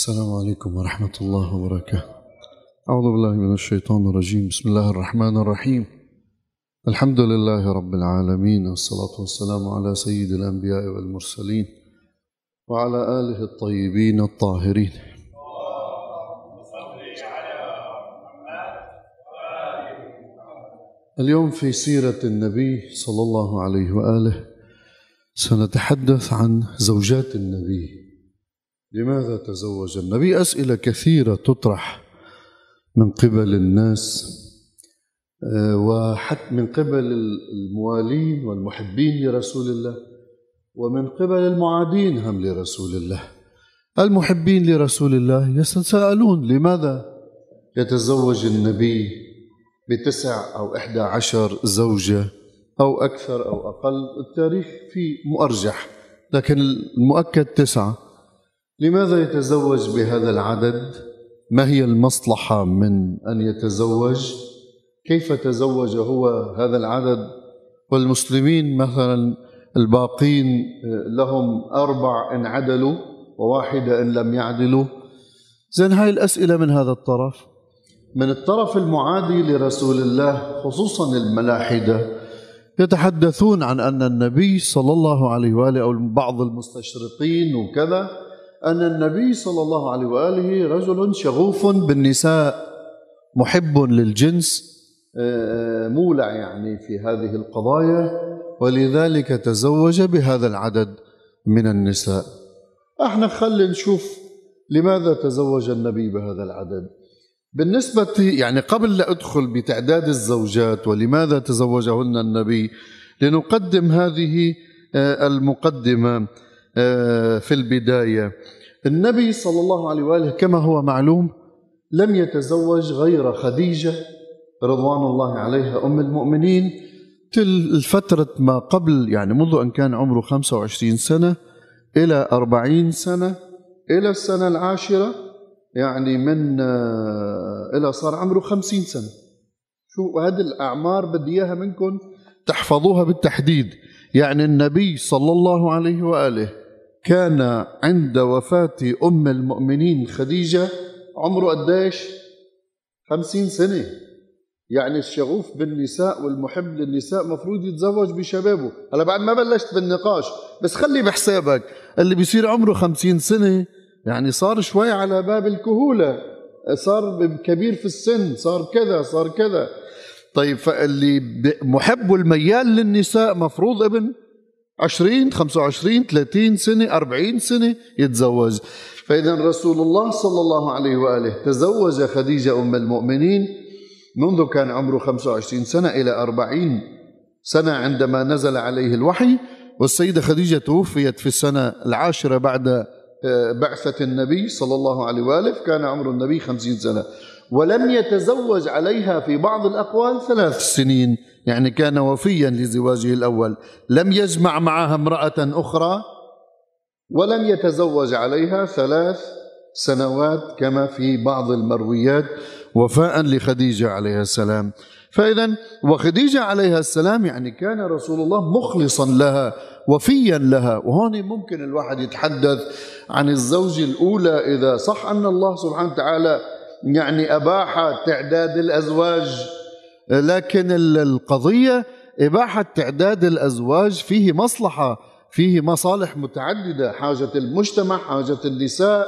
السلام عليكم ورحمة الله وبركاته. أعوذ بالله من الشيطان الرجيم. بسم الله الرحمن الرحيم. الحمد لله رب العالمين والصلاة والسلام على سيد الأنبياء والمرسلين وعلى آله الطيبين الطاهرين. اليوم في سيرة النبي صلى الله عليه وآله سنتحدث عن زوجات النبي. لماذا تزوج؟ النبي أسئلة كثيرة تطرح من قبل الناس آه، وحتى من قبل الموالين والمحبين لرسول الله ومن قبل المعادين هم لرسول الله. المحبين لرسول الله يتساءلون لماذا يتزوج النبي بتسع أو إحدى عشر زوجة أو أكثر أو أقل؟ التاريخ فيه مؤرجح لكن المؤكد تسعة. لماذا يتزوج بهذا العدد؟ ما هي المصلحة من أن يتزوج؟ كيف تزوج هو هذا العدد؟ والمسلمين مثلا الباقين لهم أربع إن عدلوا وواحدة إن لم يعدلوا. زين هاي الأسئلة من هذا الطرف؟ من الطرف المعادي لرسول الله خصوصا الملاحدة. يتحدثون عن أن النبي صلى الله عليه وآله أو بعض المستشرقين وكذا أن النبي صلى الله عليه وآله رجل شغوف بالنساء محب للجنس مولع يعني في هذه القضايا ولذلك تزوج بهذا العدد من النساء. أحنا خلي نشوف لماذا تزوج النبي بهذا العدد. بالنسبة يعني قبل لا أدخل بتعداد الزوجات ولماذا تزوجهن النبي لنقدم هذه المقدمة. في البداية. النبي صلى الله عليه وآله كما هو معلوم لم يتزوج غير خديجة رضوان الله عليها أم المؤمنين. تل الفترة ما قبل يعني منذ أن كان عمره 25 سنة إلى 40 سنة إلى السنة العاشرة يعني من إلى صار عمره 50 سنة. شو هذه الأعمار بدي إياها منكم تحفظوها بالتحديد. يعني النبي صلى الله عليه وآله كان عند وفاة أم المؤمنين خديجة عمره قديش؟ خمسين سنة. يعني الشغوف بالنساء والمحب للنساء مفروض يتزوج بشبابه. هلا بعد ما بلشت بالنقاش بس خلي بحسابك اللي بيصير عمره خمسين سنة يعني صار شوي على باب الكهولة. صار كبير في السن صار كذا صار كذا. طيب فاللي محب والميال للنساء مفروض ابن؟ 20 25 30 سنة 40 سنة يتزوج. فإذا رسول الله صلى الله عليه وآله تزوج خديجة أم المؤمنين منذ كان عمره 25 سنة إلى 40 سنة عندما نزل عليه الوحي والسيدة خديجة توفيت في السنة العاشرة بعد بعثة النبي صلى الله عليه وآله كان عمر النبي 50 سنة. ولم يتزوج عليها في بعض الأقوال ثلاث سنين يعني كان وفيا لزواجه الأول. لم يجمع معها امرأة أخرى ولم يتزوج عليها ثلاث سنوات كما في بعض المرويات وفاء لخديجة عليها السلام. فإذا وخديجة عليها السلام يعني كان رسول الله مخلصا لها وفيا لها. وهون ممكن الواحد يتحدث عن الزوجة الأولى إذا صح أن الله سبحانه وتعالى يعني أباح تعداد الأزواج. لكن القضية إباحة تعداد الأزواج فيه مصلحة فيه مصالح متعددة. حاجة المجتمع حاجة النساء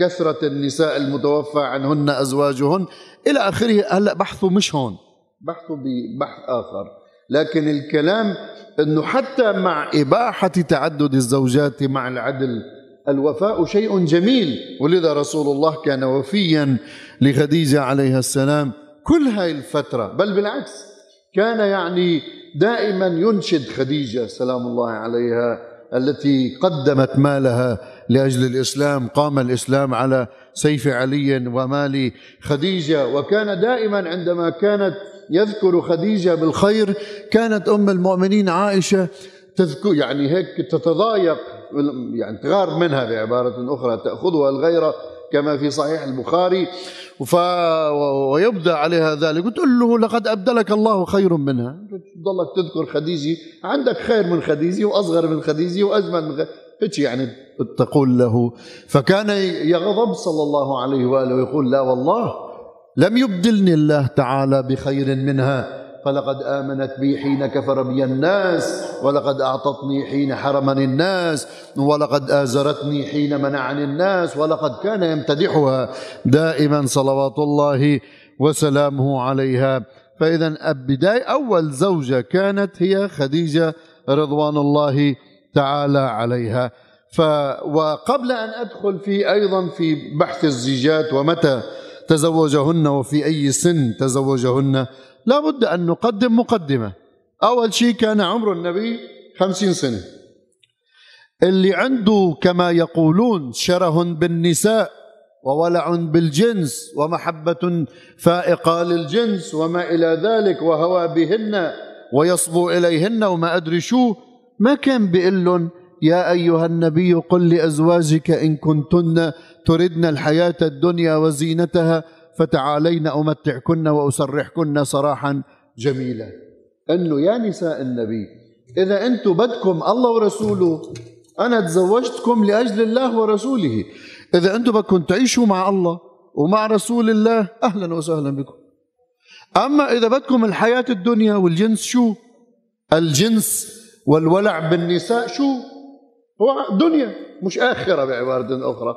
كثرة النساء المتوفى عنهن أزواجهن. إلى آخره هلأ بحثه مش هون. بحثه ببحث آخر. لكن الكلام أنه حتى مع إباحة تعدد الزوجات مع العدل الوفاء شيء جميل. ولذا رسول الله كان وفيا لخديجة عليها السلام كل هاي الفترة. بل بالعكس كان يعني دائما ينشد خديجة سلام الله عليها التي قدمت مالها لأجل الإسلام قام الإسلام على سيف علي ومال خديجة. وكان دائما عندما كانت يذكر خديجة بالخير كانت أم المؤمنين عائشة تذكر يعني هيك تتضايق يعني تغار منها بعبارة أخرى تأخذها الغيرة كما في صحيح البخاري. ف... ويبدأ عليها ذلك. وتقول له لقد أبدلك الله خير منها. تضلك تذكر خديجة عندك خير من خديجة وأصغر من خديجة وأجمل من خديجة هيك يعني تقول له. فكان يغضب صلى الله عليه وآله ويقول لا والله لم يبدلني الله تعالى بخير منها. فلقد آمنت بي حين كفر بي الناس ولقد أعطتني حين حرمني الناس ولقد آزرتني حين منعني الناس ولقد كان يمتدحها. دائما صلوات الله وسلامه عليها. فإذا بداية أول زوجة كانت هي خديجة رضوان الله تعالى عليها. ف وقبل أن أدخل في أيضا في بحث الزيجات ومتى تزوجهن وفي أي سن تزوجهن لا بد أن نقدم مقدمة. أول شيء كان عمر النبي خمسين سنة. اللي عنده كما يقولون شره بالنساء وولع بالجنس ومحبة فائقة للجنس وما إلى ذلك وهوى بهن ويصبو إليهن وما أدري شو. ما كان بيقول يا أيها النبي قل لأزواجك إن كنتن تردن الحياة الدنيا وزينتها فتعالين أمتعكن وأسرحكن سراحا جميلا. أنه يا نساء النبي إذا أنتم بدكم الله ورسوله أنا تزوجتكم لأجل الله ورسوله. إذا أنتم بدكم تعيشوا مع الله ومع رسول الله أهلا وسهلا بكم. أما إذا بدكم الحياة الدنيا والجنس شو؟ الجنس والولع بالنساء شو؟ هو دنيا مش آخرة بعبارة أخرى.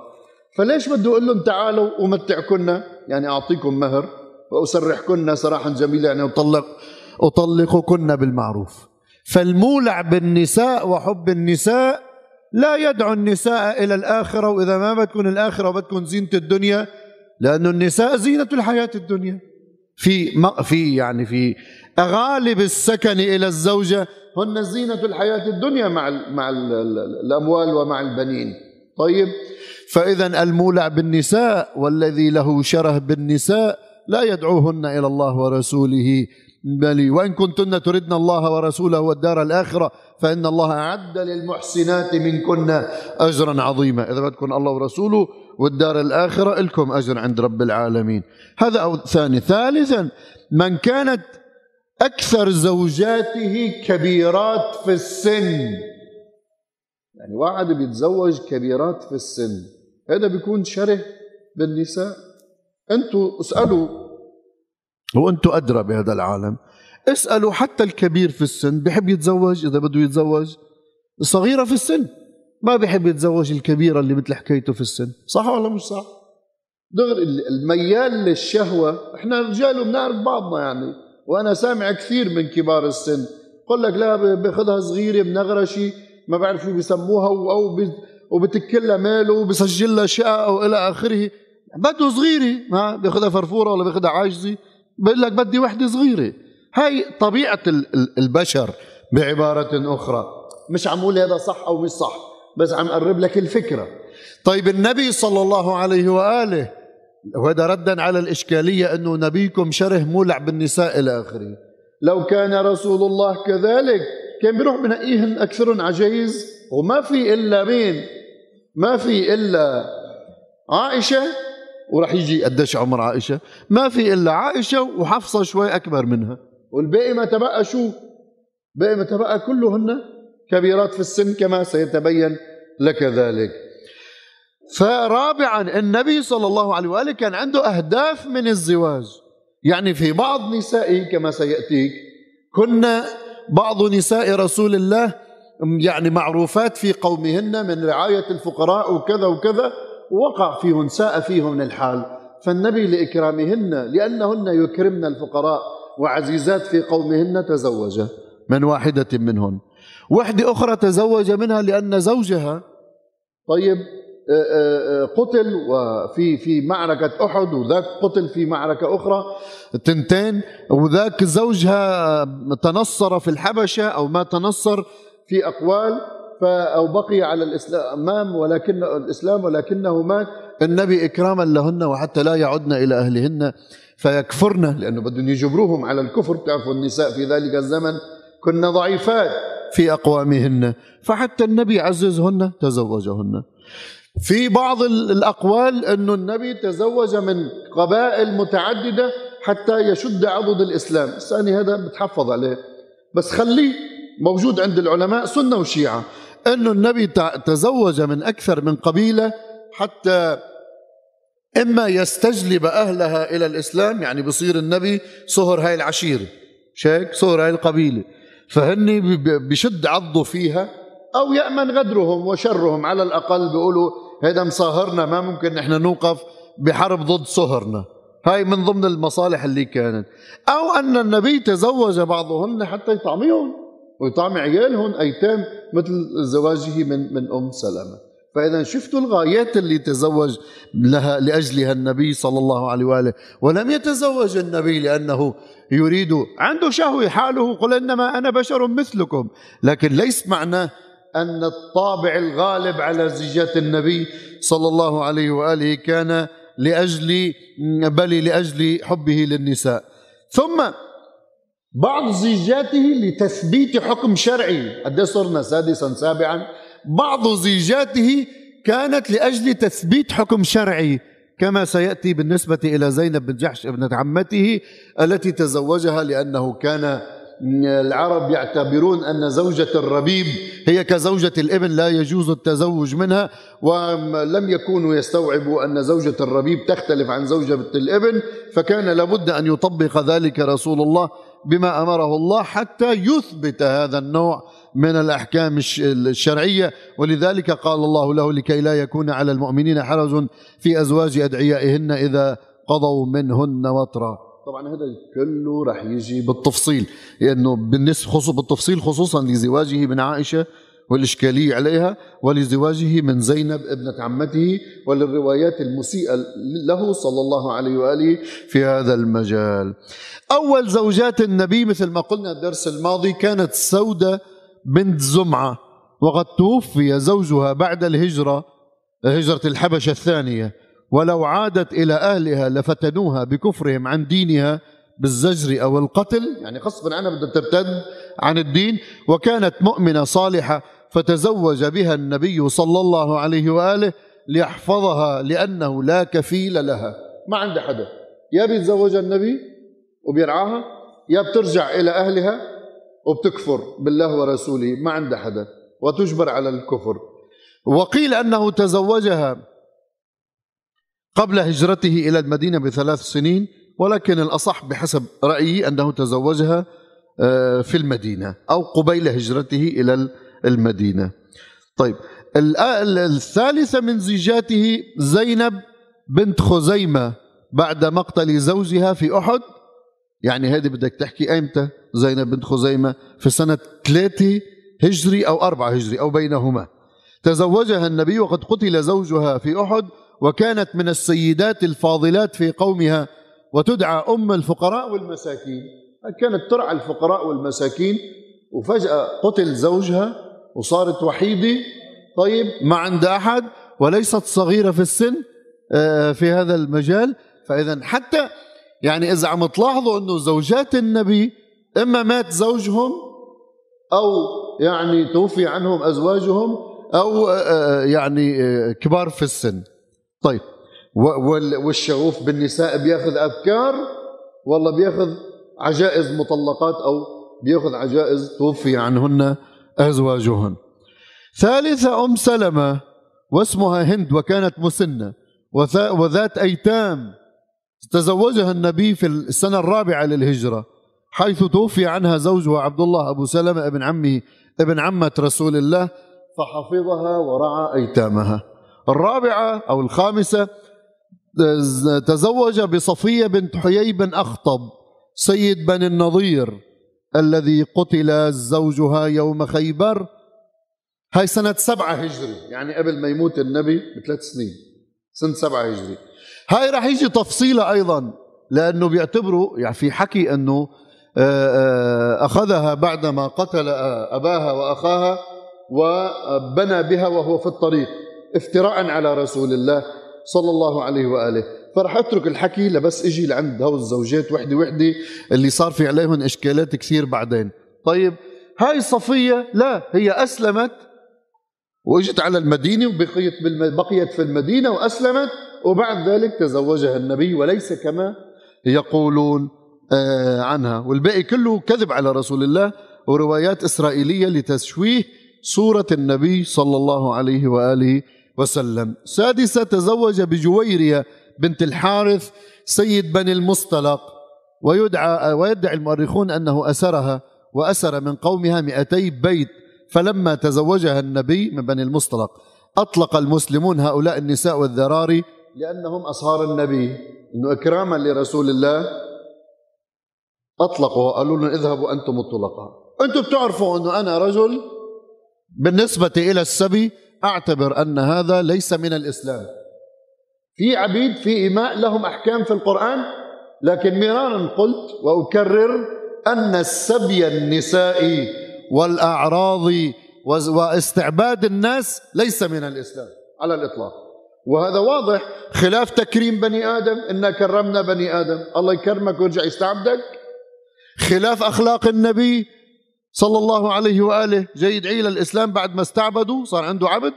فليش بده يقول لهم تعالوا أمتعكن؟ يعني أعطيكم مهر وأسرحكن سراحا جميلا يعني أطلق أطلقكن بالمعروف. فالمولع بالنساء وحب النساء لا يدعو النساء إلى الآخرة وإذا ما بدكم الآخرة وبدكم زينة الدنيا لأن النساء زينة الحياة الدنيا. في في يعني في غالب السكن إلى الزوجة هن زينة الحياة الدنيا مع مع الأموال ومع البنين. طيب فإذا المولع بالنساء والذي له شره بالنساء لا يدعوهن إلى الله ورسوله. بل وإن كنتن تردن الله ورسوله والدار الآخرة فإن الله أعد للمحسنات منكن أجرا عظيما. إذا بدكم الله ورسوله والدار الآخرة لكم أجر عند رب العالمين. هذا أو ثاني. ثالثا من كانت أكثر زوجاته كبيرات في السن. يعني واحد بيتزوج كبيرات في السن. هذا بيكون شره بالنساء. أنتوا اسألوا. وأنتوا أدرى بهذا العالم. اسألوا حتى الكبير في السن بحب يتزوج؟ إذا بده يتزوج. صغيرة في السن ما بحب يتزوج الكبيرة اللي مثل حكايته في السن. صح ولا مش صح؟ دغري الميال للشهوة إحنا رجال بنعرف بعضنا يعني. وأنا سامع كثير من كبار السن. قل لك لا باخذها صغيرة منغرشي ما بعرف شو بيسموها أو وبتكلها ماله وبسجل لها شقة أو إلى آخره. بده صغيرة ما بياخذها فرفورة ولا بياخذها عاجزة. بقول لك بدي وحدة صغيرة. هاي طبيعة البشر بعبارة أخرى. مش عمول هذا صح أو مش صح بس عم قرب لك الفكرة. طيب النبي صلى الله عليه وآله وهذا ردا على الإشكالية أنه نبيكم شره مولع بالنساء إلى آخره. لو كان رسول الله كذلك كان بيروح بنقيهن أكثرهم عجيز وما في إلا مين؟ ما في إلا عائشة وراح يجي قديش عمر عائشة؟ ما في إلا عائشة وحفصة شوي أكبر منها. والباقي ما تبقى شو؟ باقي ما تبقى كلهن كبيرات في السن كما سيتبين لك ذلك. فرابعا النبي صلى الله عليه وآله كان عنده أهداف من الزواج. يعني في بعض نسائه كما سيأتيك كنا بعض نساء رسول الله يعني معروفات في قومهن من رعاية الفقراء وكذا وكذا وقع فيهن ساء فيهن الحال. فالنبي لإكرامهن لأنهن يكرمن الفقراء وعزيزات في قومهن تزوج من واحدة منهن. وحدة أخرى تزوج منها لأن زوجها طيب قتل وفي في معركة أحد وذاك قتل في معركة أخرى. تنتين وذاك زوجها تنصر في الحبشة أو ما تنصر في أقوال أو بقي على الإسلام ولكن الإسلام ولكنه مات. النبي إكراما لهن وحتى لا يعدن إلى أهلهن فيكفرن لأنه بدهم يجبروهم على الكفر. تعرفوا النساء في ذلك الزمن كن ضعيفات في أقوامهن. فحتى النبي عززهن تزوجهن. في بعض الأقوال أن النبي تزوج من قبائل متعددة حتى يشد عضد الإسلام. الثاني هذا بتحفظ عليه. بس خليه موجود عند العلماء سنة وشيعة. أنه النبي تزوج من أكثر من قبيلة حتى إما يستجلب أهلها إلى الإسلام يعني بصير النبي صهر هاي العشيرة. شيك صهر هاي القبيلة. فهني بشد عضه فيها أو يأمن غدرهم وشرهم. على الأقل بيقولوا هذا مصاهرنا ما ممكن نحن نوقف بحرب ضد صهرنا. هاي من ضمن المصالح اللي كانت. أو أن النبي تزوج بعضهن حتى يطعميهم ويطعم عيالهم أيتام مثل زواجه من من أم سلمة. فإذا شفتوا الغايات اللي تزوج لها لأجلها النبي صلى الله عليه وآله ولم يتزوج النبي لأنه يريد عنده شهوة حاله قل إنما أنا بشر مثلكم. لكن ليس معناه أن الطابع الغالب على زيجات النبي صلى الله عليه وآله كان لأجل بل لأجل حبه للنساء. ثم بعض زيجاته لتثبيت حكم شرعي. قد صرنا سادسا سابعا؟ بعض زيجاته كانت لأجل تثبيت حكم شرعي كما سيأتي بالنسبة إلى زينب بن جحش ابنة عمته التي تزوجها لأنه كان العرب يعتبرون أن زوجة الربيب هي كزوجة الإبن لا يجوز التزوج منها ولم يكونوا يستوعبوا أن زوجة الربيب تختلف عن زوجة الإبن فكان لابد أن يطبق ذلك رسول الله. بما أمره الله حتى يثبت هذا النوع من الأحكام الشرعية. ولذلك قال الله له لكي لا يكون على المؤمنين حرج في أزواج أدعيائهن إذا قضوا منهن وطرا. طبعا هذا كله رح يجي بالتفصيل لأنه بالنسبة خصوص بالتفصيل خصوصا لزواجه من عائشة والإشكالية عليها ولزواجه من زينب ابنة عمته وللروايات المسيئة له صلى الله عليه وآله في هذا المجال. أول زوجات النبي مثل ما قلنا الدرس الماضي كانت سودة بنت زمعة وقد توفي زوجها بعد الهجرة هجرة الحبشة الثانية. ولو عادت إلى أهلها لفتنوها بكفرهم عن دينها بالزجر أو القتل يعني غصبا عنها بدها ترتد عن الدين وكانت مؤمنة صالحة فتزوج بها النبي صلى الله عليه وآله ليحفظها لأنه لا كفيل لها. ما عندها حدا. يا بيتزوجها النبي وبيرعاها يا بترجع إلى أهلها وبتكفر بالله ورسوله. ما عندها حدا. وتجبر على الكفر. وقيل أنه تزوجها قبل هجرته إلى المدينة بثلاث سنين ولكن الأصح بحسب رأيي أنه تزوجها آه، في المدينة أو قبيل هجرته إلى المدينة طيب الثالثة من زيجاته زينب بنت خزيمة بعد مقتل زوجها في أحد. يعني هذه بدك تحكي أيمتى زينب بنت خزيمة في سنة ثلاثة هجري أو أربعة هجري أو بينهما. تزوجها النبي وقد قتل زوجها في أحد وكانت من السيدات الفاضلات في قومها وتدعى أم الفقراء والمساكين. كانت ترعى الفقراء والمساكين وفجأة قتل زوجها وصارت وحيدة. طيب ما عندها أحد وليست صغيرة في السن آه، في هذا المجال. فإذا حتى يعني إذا عم تلاحظوا أنه زوجات النبي إما مات زوجهم أو يعني توفي عنهم أزواجهم أو آه، آه، يعني كبار في السن. طيب والشغوف بالنساء بيأخذ أبكار والله بيأخذ عجائز مطلقات أو بيأخذ عجائز توفي عنهن أزواجهن. ثالثة أم سلمة واسمها هند وكانت مسنة وذات أيتام. تزوجها النبي في السنة الرابعة للهجرة حيث توفي عنها زوجها عبد الله أبو سلمة ابن عمه ابن عمة رسول الله فحفظها ورعى أيتامها. الرابعة أو الخامسة تزوج بصفية بنت حيي بن أخطب سيد بني النضير الذي قتل زوجها يوم خيبر. هاي سنة سبعة هجري. يعني قبل ما يموت النبي بثلاث سنين. سنة سبعة هجري. هاي رح يجي تفصيلة أيضا لأنه بيعتبروا يعني في حكي أنه آه، آه، أخذها بعدما قتل أباها وأخاها وبنى بها وهو في الطريق افتراء على رسول الله صلى الله عليه وآله. فرح اترك الحكي لبس إجي لعند هول الزوجات وحدة وحدة اللي صار في عليهم إشكالات كثير بعدين. طيب هاي صفية لا هي أسلمت وإجت على المدينة وبقيت بقيت في المدينة وأسلمت وبعد ذلك تزوجها النبي وليس كما يقولون آه، عنها. والباقي كله كذب على رسول الله وروايات إسرائيلية لتشويه صورة النبي صلى الله عليه وآله وسلم. سادسة تزوج بجويرية بنت الحارث سيد بني المصطلق ويدعى ويدعي المؤرخون أنه أسرها وأسر من قومها مئتي بيت فلما تزوجها النبي من بني المصطلق أطلق المسلمون هؤلاء النساء والذراري لأنهم أصهار النبي. أنه إكراما لرسول الله. أطلقوا وقالوا لهم اذهبوا أنتم الطلقاء. أنتم بتعرفوا أنه أنا رجل بالنسبة إلى السبي أعتبر أن هذا ليس من الإسلام. في عبيد في إماء لهم أحكام في القرآن. لكن مرارا قلت وأكرر أن السبي النسائي والأعراض واستعباد الناس ليس من الإسلام على الإطلاق. وهذا واضح. خلاف تكريم بني آدم إنا كرمنا بني آدم. الله يكرمك ويرجع يستعبدك. خلاف أخلاق النبي صلى الله عليه وآله جاي يدعي للإسلام بعد ما استعبدوا صار عنده عبد.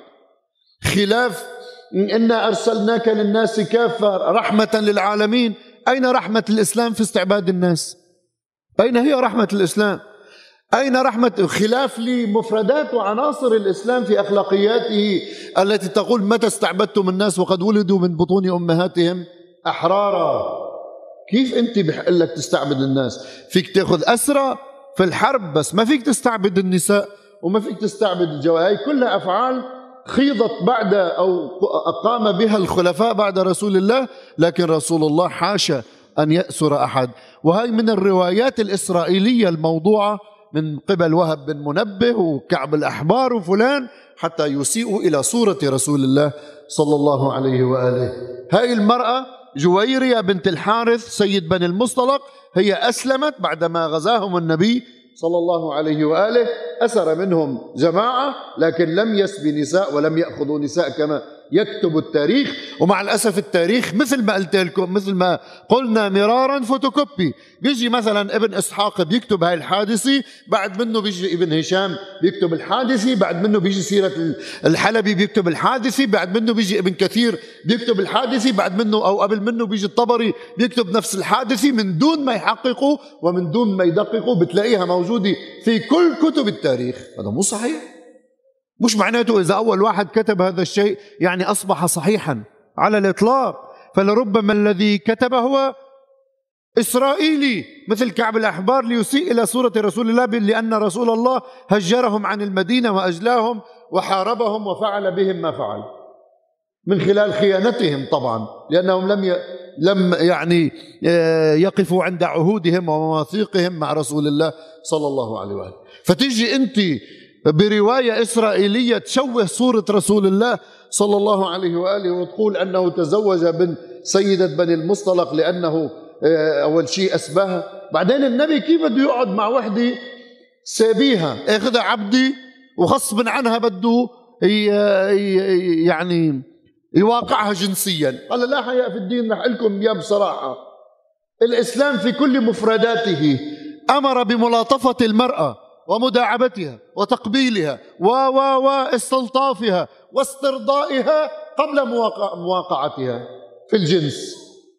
خلاف إنا أرسلناك للناس كافة رحمة للعالمين. أين رحمة الإسلام في استعباد الناس؟ أين هي رحمة الإسلام؟ أين رحمة خلاف لمفردات وعناصر الإسلام في أخلاقياته التي تقول متى استعبدتم الناس وقد ولدوا من بطون أمهاتهم؟ أحرارا. كيف أنت بحق لك تستعبد الناس؟ فيك تأخذ أسرى في الحرب بس ما فيك تستعبد النساء وما فيك تستعبد الجواري كلها أفعال خيضت بعد أو أقام بها الخلفاء بعد رسول الله لكن رسول الله حاشا أن يأسر أحد. وهي من الروايات الإسرائيلية الموضوعة من قبل وهب بن منبه وكعب الأحبار وفلان حتى يسيئوا إلى صورة رسول الله صلى الله عليه وآله. هاي المرأة جويرية بنت الحارث سيد بني المصطلق هي أسلمت بعدما غزاهم النبي صلى الله عليه وآله أسر منهم جماعة لكن لم يسبي نساء ولم يأخذوا نساء كما يكتب التاريخ ومع الأسف التاريخ مثل ما قلت لكم مثل ما قلنا مرارا فوتوكوبي. بيجي مثلا ابن إسحاق بيكتب هاي الحادثة بعد منه بيجي ابن هشام بيكتب الحادثة بعد منه بيجي سيرة الحلبي بيكتب الحادثة بعد منه بيجي ابن كثير بيكتب الحادثة بعد منه أو قبل منه بيجي الطبري بيكتب نفس الحادثة من دون ما يحققوا ومن دون ما يدققوا بتلاقيها موجودة في كل كتب التاريخ. هذا مو صحيح؟ مش معناته إذا أول واحد كتب هذا الشيء يعني أصبح صحيحا على الإطلاق. فلربما الذي كتب هو إسرائيلي مثل كعب الأحبار ليسيء إلى صورة رسول الله لأن رسول الله هجرهم عن المدينة وأجلاهم وحاربهم وفعل بهم ما فعل. من خلال خيانتهم طبعا لأنهم لم ي... لم يعني آه، يقفوا عند عهودهم ومواثيقهم مع رسول الله صلى الله عليه وآله فتيجي أنت برواية إسرائيلية تشوه صورة رسول الله صلى الله عليه وآله وتقول أنه تزوج بن سيدة بني المصطلق لأنه آه، أول شيء أسباها بعدين النبي كيف بده يقعد مع وحدة سابيها؟ اخذها عبدي وغصب عنها بده يعني يواقعها جنسيا. قال لا حياء في الدين رح لكم يا بصراحة الإسلام في كل مفرداته أمر بملاطفة المرأة. ومداعبتها وتقبيلها و و واستلطافها واسترضائها قبل مواقع مواقعتها في الجنس.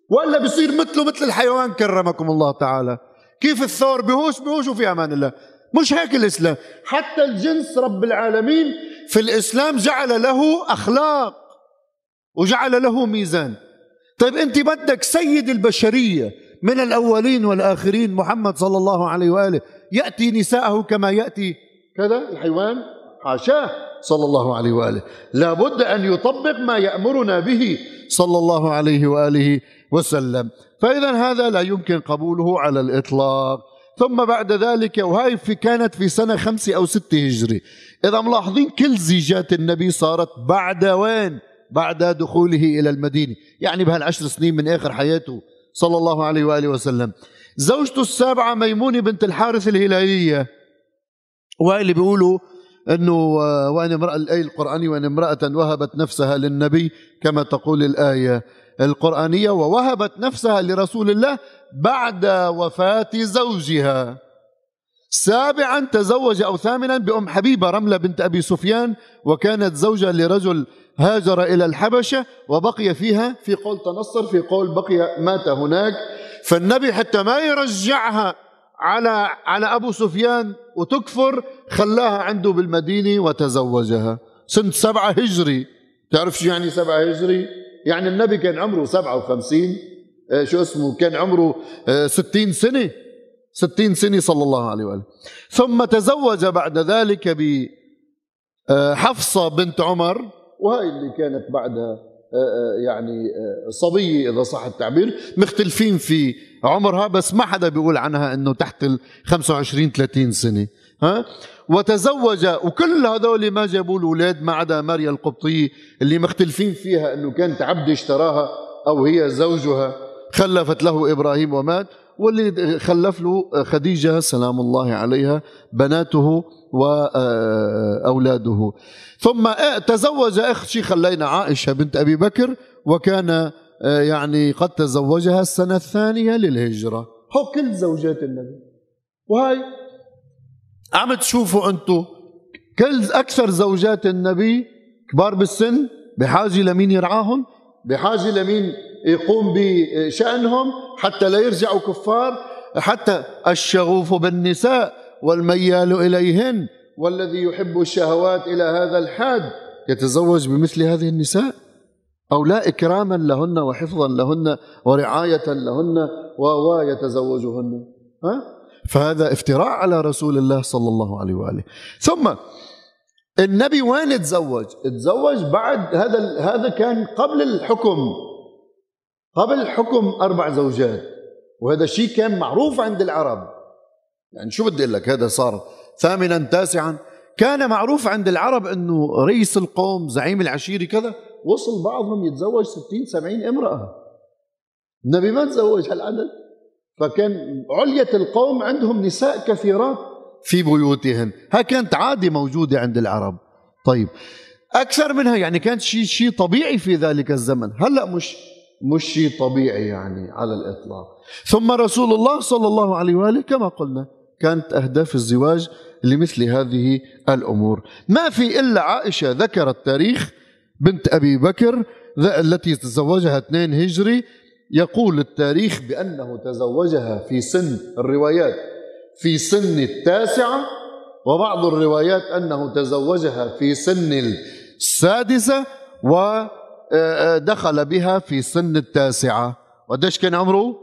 وإلا بصير مثله مثل الحيوان كرمكم الله تعالى. كيف الثور؟ بهوش بهوش في أمان الله. مش هيك الإسلام. حتى الجنس رب العالمين في الإسلام جعل له أخلاق وجعل له ميزان. طيب أنت بدك سيد البشرية من الأولين والآخرين محمد صلى الله عليه وآله يأتي نساءه كما يأتي كذا الحيوان حاشاه صلى الله عليه وآله. لابد أن يطبق ما يأمرنا به صلى الله عليه وآله وسلم. فإذا هذا لا يمكن قبوله على الإطلاق. ثم بعد ذلك وهي في كانت في سنة خمسة أو ستة هجري. إذا ملاحظين كل زيجات النبي صارت بعد وين؟ بعد دخوله إلى المدينة. يعني بهالعشر سنين من آخر حياته صلى الله عليه وآله وسلم. زوجته السابعة ميمونة بنت الحارث الهلالية. وهي اللي بيقولوا إنه وإن امرأة الآية القرآنية وإن امرأة وهبت نفسها للنبي كما تقول الآية القرآنية ووهبت نفسها لرسول الله بعد وفاة زوجها. سابعا تزوج أو ثامنا بأم حبيبة رملة بنت أبي سفيان وكانت زوجة لرجل هاجر إلى الحبشة وبقي فيها في قول تنصر في قول بقي مات هناك. فالنبي حتى ما يرجعها على على أبو سفيان وتكفر خلاها عنده بالمدينة وتزوجها. سنة سبعة هجري. تعرف شو يعني سبعة هجري؟ يعني النبي كان عمره سبعة وخمسين. آه، شو اسمه؟ كان عمره آه، ستين سنة. ستين سنة صلى الله عليه وآله. ثم تزوج بعد ذلك بحفصة بنت عمر. وهي اللي كانت بعدها. يعني صبية إذا صح التعبير. مختلفين في عمرها بس ما حدا بيقول عنها أنه تحت ال 25 30 سنة. ها؟ وتزوج وكل هذول ما جابوا له أولاد ما عدا ماريا القبطية اللي مختلفين فيها إنه كانت عبد اشتراها أو هي زوجها خلفت له إبراهيم ومات. واللي خلف له خديجة سلام الله عليها بناته وأولاده. ثم تزوج اخت شي خلينا عائشة بنت أبي بكر وكان يعني قد تزوجها السنة الثانية للهجرة. هو كل زوجات النبي. وهي عم تشوفوا أنتم كل أكثر زوجات النبي كبار بالسن بحاجة لمين يرعاهم؟ بحاجة لمين؟ يقوم بشأنهم حتى لا يرجعوا كفار حتى الشغوف بالنساء والميال إليهن والذي يحب الشهوات إلى هذا الحد. يتزوج بمثل هذه النساء؟ أو لا إكراما لهن وحفظا لهن ورعاية لهن و يتزوجهن. ها؟ فهذا افتراء على رسول الله صلى الله عليه وآله. ثم النبي وين تزوج تزوج بعد هذا هذا كان قبل الحكم. قبل الحكم أربع زوجات وهذا الشيء كان معروف عند العرب. يعني شو بدي أقول لك؟ هذا صار ثامنا تاسعا. كان معروف عند العرب إنه رئيس القوم زعيم العشيره كذا وصل بعضهم يتزوج 60 70 امرأة. النبي ما تزوج هالعدد. فكان علية القوم عندهم نساء كثيرات في بيوتهم. ها كانت عادة موجودة عند العرب. طيب أكثر منها يعني كانت شيء شيء طبيعي في ذلك الزمن. هلأ مش مش شيء طبيعي يعني على الإطلاق. ثم رسول الله صلى الله عليه وآله كما قلنا كانت أهداف الزواج لمثل هذه الأمور. ما في إلا عائشة ذكر التاريخ بنت أبي بكر التي تزوجها اثنين هجري. يقول التاريخ بأنه تزوجها في سن الروايات في سن التاسعة وبعض الروايات أنه تزوجها في سن السادسة ودخل بها في سن التاسعة قديش كان عمره؟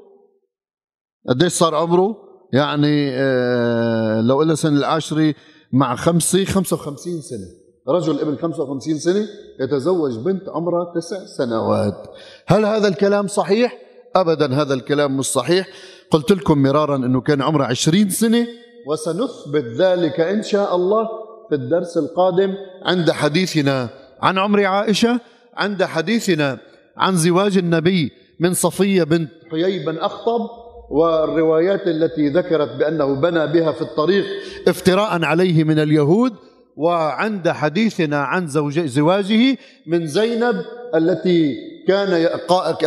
قديش صار عمره؟ يعني آه، لو قلنا سن العاشرة مع خمسة 55 سنة رجل ابن 55 سنة يتزوج بنت عمرها تسع سنوات هل هذا الكلام صحيح؟ أبدا هذا الكلام مش صحيح قلت لكم مرارا أنه كان عمره عشرين سنة وسنثبت ذلك إن شاء الله في الدرس القادم عند حديثنا عن عمر عائشة عند حديثنا عن زواج النبي من صفية بنت حيي بن أخطب والروايات التي ذكرت بأنه بنى بها في الطريق افتراء عليه من اليهود وعند حديثنا عن زواجه من زينب التي كان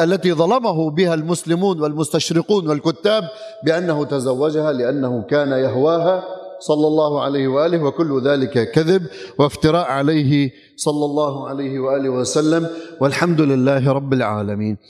التي ظلمه بها المسلمون والمستشرقون والكتاب بأنه تزوجها لأنه كان يهواها صلى الله عليه وآله وكل ذلك كذب وافتراء عليه صلى الله عليه وآله وسلم والحمد لله رب العالمين.